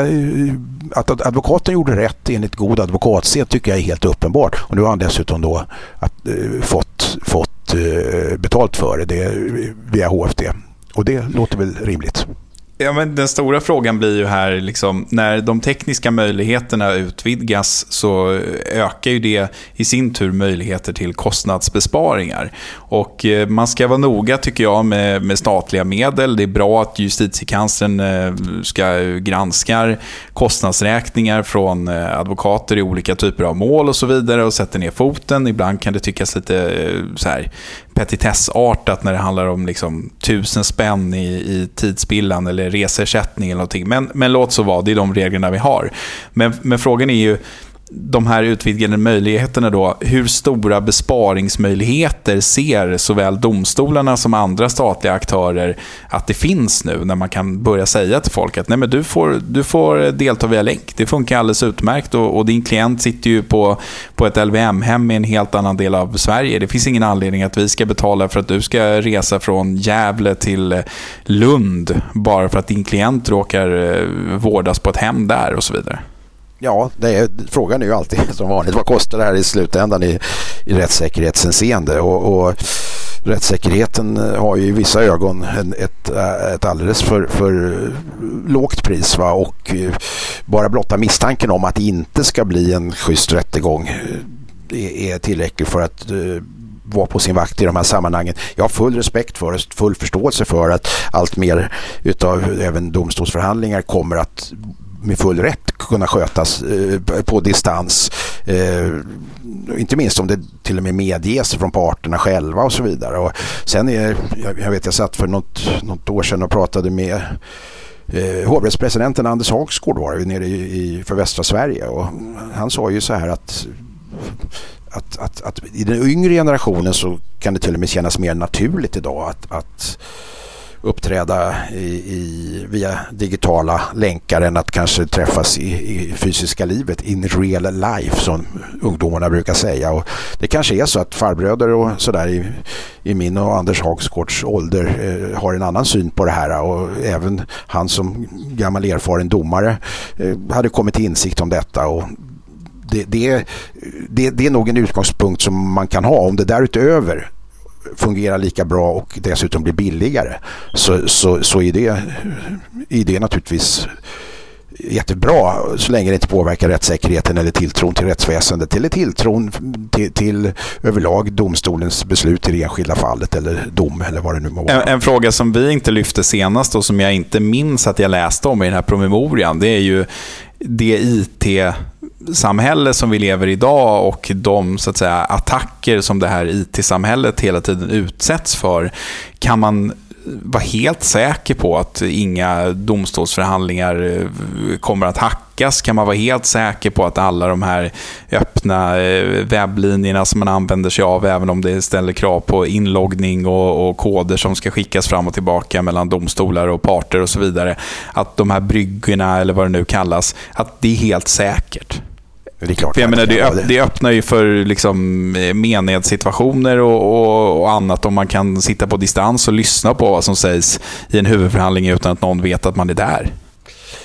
att advokaten gjorde rätt enligt god advokatsed tycker jag är helt uppenbart. Och nu har han dessutom då att, eh, fått, fått eh, betalt för det, det via HFD. Och det låter väl rimligt. Ja, men den stora frågan blir ju här, liksom, när de tekniska möjligheterna utvidgas så ökar ju det i sin tur möjligheter till kostnadsbesparingar. Och eh, man ska vara noga tycker jag med, med statliga medel. Det är bra att justitiekanslern eh, ska granska kostnadsräkningar från eh, advokater i olika typer av mål och så vidare och sätter ner foten. Ibland kan det tyckas lite så här, petitessartat när det handlar om liksom tusen spänn i, i tidsspillan eller reseersättning eller någonting. Men, men låt så vara, det är de reglerna vi har. Men, men frågan är ju, de här utvidgade möjligheterna då, hur stora besparingsmöjligheter ser såväl domstolarna som andra statliga aktörer att det finns nu när man kan börja säga till folk att Nej, men du, får, du får delta via länk. Det funkar alldeles utmärkt och, och din klient sitter ju på, på ett LVM-hem i en helt annan del av Sverige. Det finns ingen anledning att vi ska betala för att du ska resa från Gävle till Lund bara för att din klient råkar eh, vårdas på ett hem där och så vidare. Ja, det är, frågan är ju alltid som vanligt vad kostar det här i slutändan i, i rättssäkerhetshänseende? Och, och rättssäkerheten har ju i vissa ögon en, ett, ett alldeles för, för lågt pris. Va? Och eh, bara blotta misstanken om att det inte ska bli en schysst rättegång eh, är, är tillräckligt för att eh, vara på sin vakt i de här sammanhangen. Jag har full respekt för och full förståelse för att allt mer utav även domstolsförhandlingar kommer att med full rätt kunna skötas eh, på distans. Eh, inte minst om det till och med medges från parterna själva och så vidare. Och sen är, jag, jag vet jag satt för något, något år sedan och pratade med eh, hovrättspresidenten Anders Hagsgård var det, nere i, i, för västra Sverige och han sa ju så här att att, att, att i den yngre generationen så kan det till och med kännas mer naturligt idag att, att uppträda i, i, via digitala länkar än att kanske träffas i, i, fysiska livet, in real life som ungdomarna brukar säga. Och det kanske är så att farbröder och sådär i, i min och Anders Hagsgårds ålder eh, har en annan syn på det här och även han som gammal erfaren domare eh, hade kommit till insikt om detta och det, det, det, det är nog en utgångspunkt som man kan ha. Om det därutöver fungerar lika bra och dessutom blir billigare så, så, så är, det, är det naturligtvis jättebra så länge det inte påverkar rättssäkerheten eller tilltron till rättsväsendet eller tilltron till, till överlag domstolens beslut i det enskilda fallet eller dom eller vad det nu må vara. En, en, fråga som vi inte lyfte senast och som jag inte minns att jag läste om i den här promemorian det är ju det IT samhälle som vi lever i idag och de så att säga, attacker som det här IT-samhället hela tiden utsätts för, kan man vara helt säker på att inga domstolsförhandlingar eh, kommer att hackas? Kan man vara helt säker på att alla de här öppna eh, webblinjerna som man använder sig av, även om det ställer krav på inloggning och, och koder som ska skickas fram och tillbaka mellan domstolar och parter och så vidare, att de här bryggorna, eller vad det nu kallas, att det är helt säkert? Det är klart. För jag menar, det, öpp, det öppnar ju för liksom, eh, menedssituationer och, och, och, annat om man kan sitta på distans och lyssna på vad som sägs i en huvudförhandling utan att någon vet att man är där.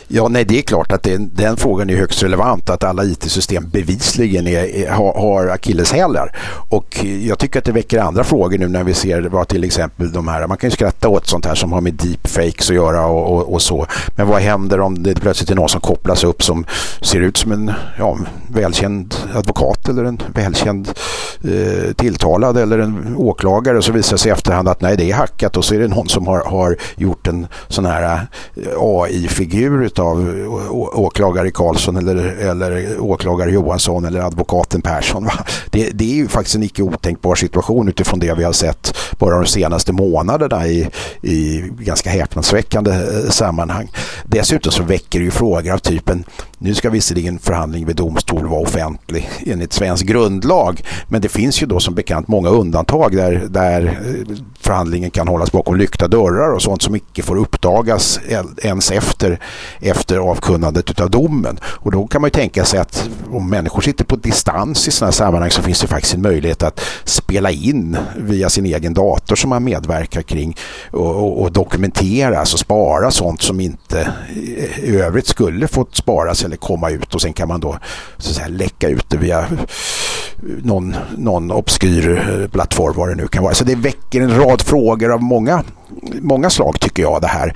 Ja, nej, det är klart att det, den frågan är högst relevant. Att alla IT-system bevisligen är, är, har, har akilleshälar. Och jag tycker att det väcker andra frågor nu när vi ser vad till exempel de här, man kan ju skratta åt sånt här som har med deepfakes att göra och, och, och, så. Men vad händer om det plötsligt är någon som kopplas upp som ser ut som en ja, välkänd advokat eller en välkänd eh, tilltalad eller en åklagare och så visar sig i efterhand att nej, det är hackat och så är det någon som har, har gjort en sån här eh, AI-figur av åklagare Karlsson eller, eller åklagare Johansson eller advokaten Persson. Det, det, är ju faktiskt en icke otänkbar situation utifrån det vi har sett bara de senaste månaderna i, i ganska häpnadsväckande eh, sammanhang. Dessutom så väcker det ju frågor av typen nu ska visserligen förhandling vid domstol vara offentlig enligt svensk grundlag men det finns ju då som bekant många undantag där, där eh, förhandlingen kan hållas bakom lyckta dörrar och sånt som icke får uppdagas ens efter, efter avkunnandet av domen. Och då kan man ju tänka sig att om människor sitter på distans i sådana här sammanhang så finns det faktiskt en möjlighet att spela in via sin egen dator som man medverkar kring och, och, och dokumentera, alltså spara sånt som inte eh, i övrigt skulle fått sparas eller komma ut och sen kan man då så att säga, läcka ut det via någon, någon obskyr eh, plattform vad det nu kan vara. Så det väcker en rad frågor av många, många slag tycker jag det här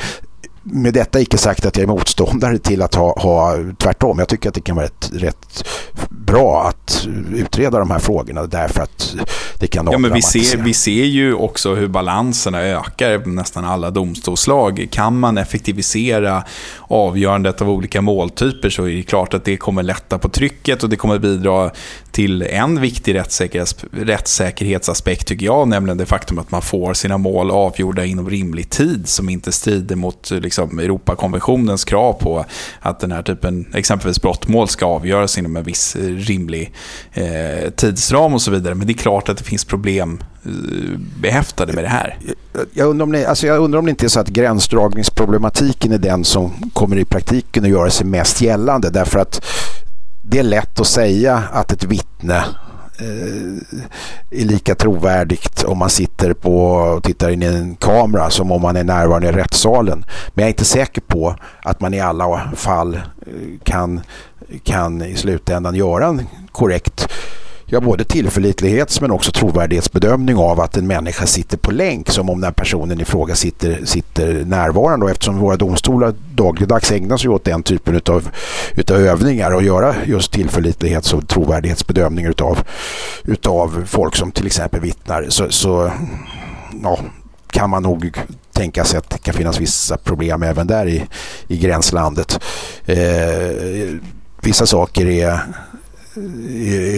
med detta icke sagt att jag är motståndare till att ha, ha tvärtom. Jag tycker att det kan vara ett, rätt bra att utreda de här frågorna därför att det kan ja, men vi ser, vi ser ju också hur balanserna ökar på nästan alla domstolslag. Kan man effektivisera avgörandet av olika måltyper så är det klart att det kommer lätta på trycket och det kommer bidra till en viktig rättssäkerhets, rättssäkerhetsaspekt tycker jag, nämligen det faktum att man får sina mål avgjorda inom rimlig tid som inte strider mot liksom, Liksom, Europakonventionens krav på att den här typen, exempelvis brottmål, ska avgöras inom en viss eh, rimlig eh, tidsram och så vidare. Men det är klart att det finns problem eh, behäftade med det här. Jag undrar, om det, alltså jag undrar om det inte är så att gränsdragningsproblematiken är den som kommer i praktiken att göra sig mest gällande. Därför att det är lätt att säga att ett vittne Eh, är lika trovärdigt om man sitter på och tittar in i en kamera som om man är närvarande i rättssalen. Men jag är inte säker på att man i alla fall eh, kan, kan i slutändan göra en korrekt ja, både tillförlitlighets men också trovärdighetsbedömning av att en människa sitter på länk som om den personen i fråga sitter, sitter närvarande. Och eftersom våra domstolar dagligdags ägnar sig åt den typen utav, utav övningar och göra just tillförlitlighets och trovärdighetsbedömningar utav, utav folk som till exempel vittnar så, så ja, kan man nog tänka sig att det kan finnas vissa problem även där i, i gränslandet. Eh, vissa saker är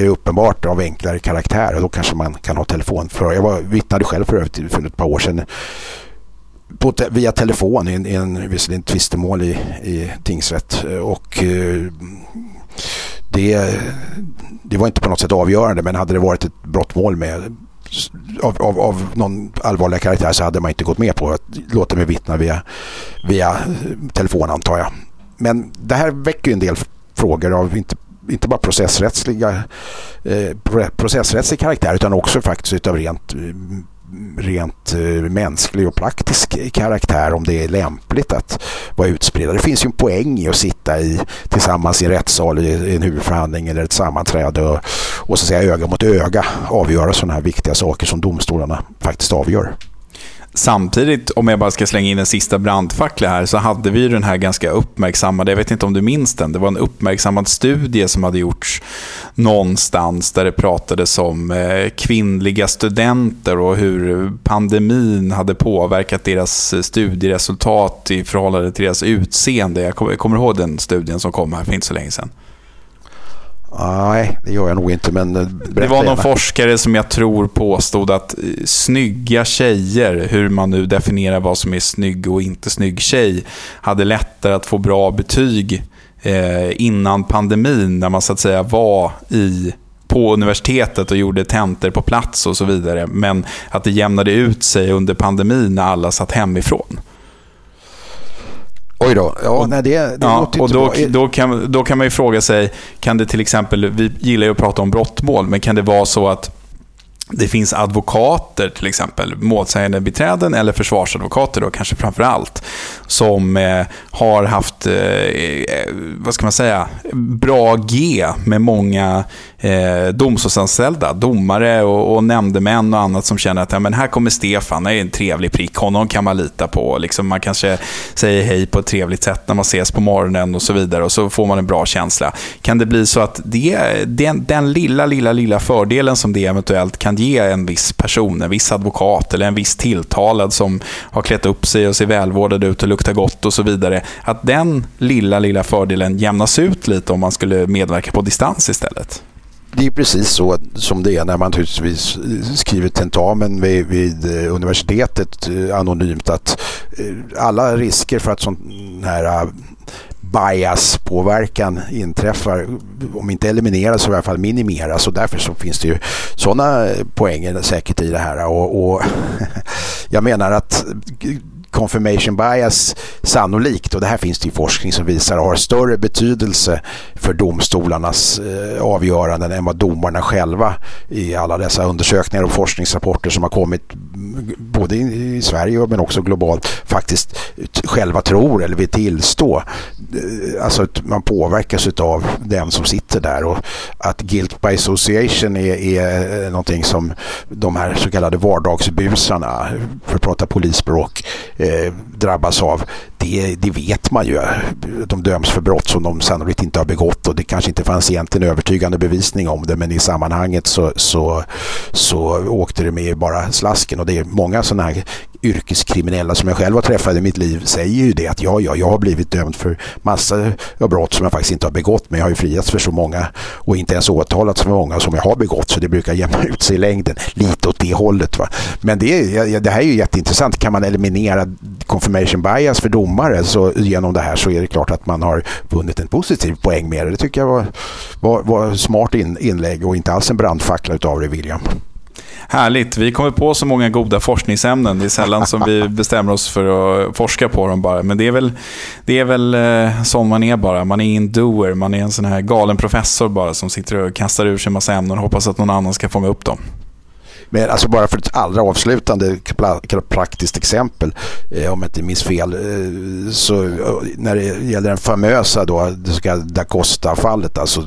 är uppenbart av enklare karaktär och då kanske man kan ha telefonförhör. Jag var, vittnade själv för övrigt för ett par år sedan på, via telefon i en, i en visserligen tvistemål i, i tingsrätt och eh, det, det var inte på något sätt avgörande men hade det varit ett brottmål med av, av, av någon allvarlig karaktär så hade man inte gått med på att låta mig vittna via, via telefon antar jag. Men det här väcker en del frågor av inte inte bara processrättsliga eh, processrättslig karaktär utan också faktiskt av rent eh, rent eh, mänsklig och praktisk karaktär om det är lämpligt att vara utspridda. Det finns ju en poäng i att sitta i, tillsammans i en rättssal i en huvudförhandling eller ett sammanträde och, och så att säga öga mot öga avgöra sådana här viktiga saker som domstolarna faktiskt avgör. Samtidigt, om jag bara ska slänga in en sista brandfackla här, så hade vi den här ganska uppmärksammade, jag vet inte om du minns den, det var en uppmärksammad studie som hade gjorts någonstans där det pratades om eh, kvinnliga studenter och hur pandemin hade påverkat deras studieresultat i förhållande till deras utseende. Jag kommer, jag kommer ihåg den studien som kom här för inte så länge sedan. Nej, det gör jag nog inte. Men eh, det var någon gärna. forskare som jag tror påstod att eh, snygga tjejer, hur man nu definierar vad som är snygg och inte snygg tjej, hade lättare att få bra betyg eh, innan pandemin, när man så att säga var i på universitetet och gjorde tentor på plats och så vidare. Men att det jämnade ut sig under pandemin när alla satt hemifrån. Oj då. Ja, nej, det, det ja, och då, då, kan, då kan man ju fråga sig, kan det till exempel, vi gillar ju att prata om brottmål, men kan det vara så att det finns advokater, till exempel målsägande beträden eller försvarsadvokater då kanske framför allt, som eh, har haft, eh, eh, vad ska man säga, bra G med många eh, domstolsanställda, domare och, och nämndemän och annat som känner att ja, men här kommer Stefan, det är en trevlig prick, honom kan man lita på. Liksom man kanske säger hej på ett trevligt sätt när man ses på morgonen och så vidare och så får man en bra känsla. Kan det bli så att det, den, den lilla, lilla, lilla fördelen som det eventuellt kan ge en viss person, en viss advokat eller en viss tilltalad som har klätt upp sig och ser välvårdad ut och luktar gott och så vidare, att den lilla, lilla fördelen jämnas ut lite om man skulle medverka på distans istället? Det är precis så som det är när man naturligtvis skriver tentamen vid, vid eh, universitetet eh, anonymt att eh, alla risker för att sån här bias-påverkan inträffar, om inte elimineras så i alla fall minimeras. Och därför så finns det ju sådana poänger säkert i det här. Och, och jag menar att confirmation bias sannolikt, och det här finns det ju forskning som visar, har större betydelse för domstolarnas eh, avgöranden än vad domarna själva i alla dessa undersökningar och forskningsrapporter som har kommit mm, både i Sverige men också globalt faktiskt själva tror eller vill tillstå. Eh, alltså alltså man påverkas av den som sitter där och att guilt by association är, är eh, någonting som de här så kallade vardagsbusarna, för att prata polisspråk, eh, drabbas av. det, det vet man ju. De döms för brott som de sannolikt inte har begått och det kanske inte fanns egentligen övertygande bevisning om det men i sammanhanget så, så, så åkte det med bara slasken och det är många sådana här yrkeskriminella som jag själv har träffat i mitt liv säger ju det att ja, ja, jag har blivit dömd för massa av brott som jag faktiskt inte har begått men jag har ju friats för så många och inte ens åtalats för många som jag har begått så det brukar jämna ut sig i längden lite åt det hållet. Va? Men det, det här är ju jätteintressant. Kan man eliminera confirmation bias för domare så genom det här så är det klart att man har vunnit en positiv poäng med det. Det tycker jag var, var, var smart in, inlägg och inte alls en brandfackla utav det William. Härligt. Vi kommer på så många goda forskningsämnen. Det är sällan som vi bestämmer oss för att forska på dem bara. Men det är väl, det är väl eh, som man är bara. Man är ingen doer. Man är en sån här galen professor bara som sitter och kastar ur sig en massa ämnen och hoppas att någon annan ska fånga upp dem. Men alltså bara för ett allra avslutande praktiskt exempel, eh, om jag inte minns fel, eh, så när det gäller den famösa då, det så kallade Da Costa-fallet, alltså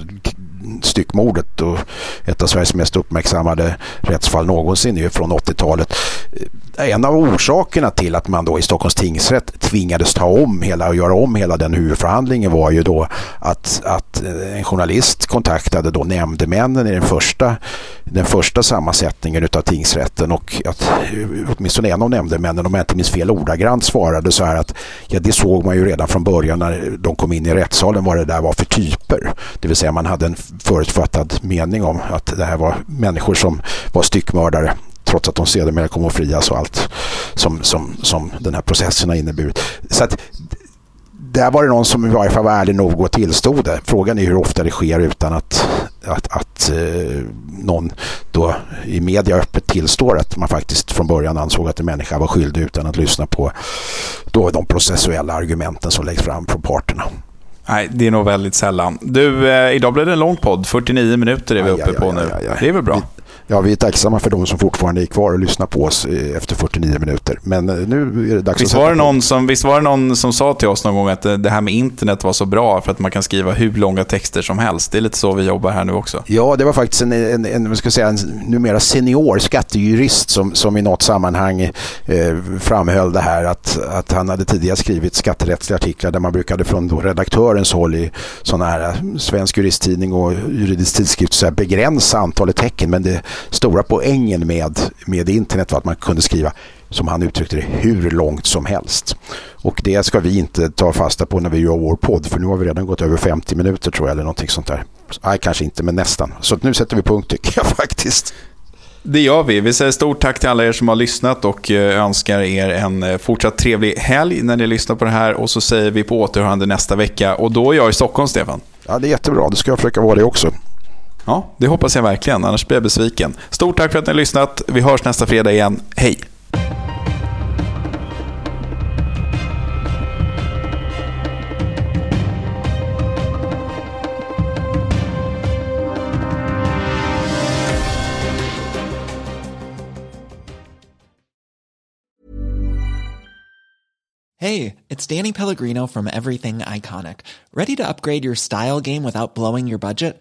styckmordet och ett av Sveriges mest uppmärksammade rättsfall någonsin är från 80-talet. En av orsakerna till att man då i Stockholms tingsrätt tvingades ta om hela och göra om hela den huvudförhandlingen var ju då att, att eh, en journalist kontaktade då nämndemännen i den första, den första sammansättningen av tingsrätten och att eh, åtminstone en av nämndemännen, om jag inte minns fel ordagrant, svarade så här att ja, det såg man ju redan från början när de kom in i rättssalen vad det där var för typer. Det vill säga man hade en förutfattad mening om att det här var människor som var styckmördare trots att de sedermera kom att frias och allt som, som, som den här processen har inneburit. Så att där var det någon som i varje fall var ärlig nog och tillstod det. Frågan är hur ofta det sker utan att, att, att eh, någon då i media öppet tillstår att man faktiskt från början ansåg att en människa var skyldig utan att lyssna på då de processuella argumenten som läggs fram från parterna. Nej, det är nog väldigt sällan. Du, eh, idag blev det en lång podd. 49 minuter är vi uppe aj, på aj, nu. Aj, det är väl bra? Ja, vi är tacksamma för de som fortfarande är kvar och lyssnar på oss eh, efter 49 minuter. Men eh, nu är det dags visst att var det någon som, Visst var det någon som sa till oss någon gång att eh, det här med internet var så bra för att man kan skriva hur långa texter som helst. Det är lite så vi jobbar här nu också. Ja, det var faktiskt en, en, en, ska säga, en numera senior skattejurist som, som i något sammanhang eh, framhöll det här att, att han hade tidigare skrivit skatterättsliga artiklar där man brukade från redaktörens håll i sådana här svensk juristtidning och juridisk tidskrift så begränsa antalet tecken men det stora poängen med, med internet var att man kunde skriva som han uttryckte det, hur långt som helst. Och det ska vi inte ta fasta på när vi gör vår podd för nu har vi redan gått över 50 minuter tror jag eller någonting sånt där. Nej, kanske inte, men nästan. Så nu sätter vi punkt tycker jag faktiskt. Det gör vi. Vi säger stort tack till alla er som har lyssnat och eh, önskar er en eh, fortsatt trevlig helg när ni lyssnar på det här. Och så säger vi på återhörande nästa vecka. Och då är jag i Stockholm, Stefan. Ja, det är jättebra. Det ska jag försöka vara det också. Ja, det hoppas jag verkligen. Annars blir jag besviken. Stort tack för att ni har lyssnat. Vi hörs nästa fredag igen. Hej! Hey, it's Danny Pellegrino from Everything Iconic. Ready to upgrade your style game without blowing your budget?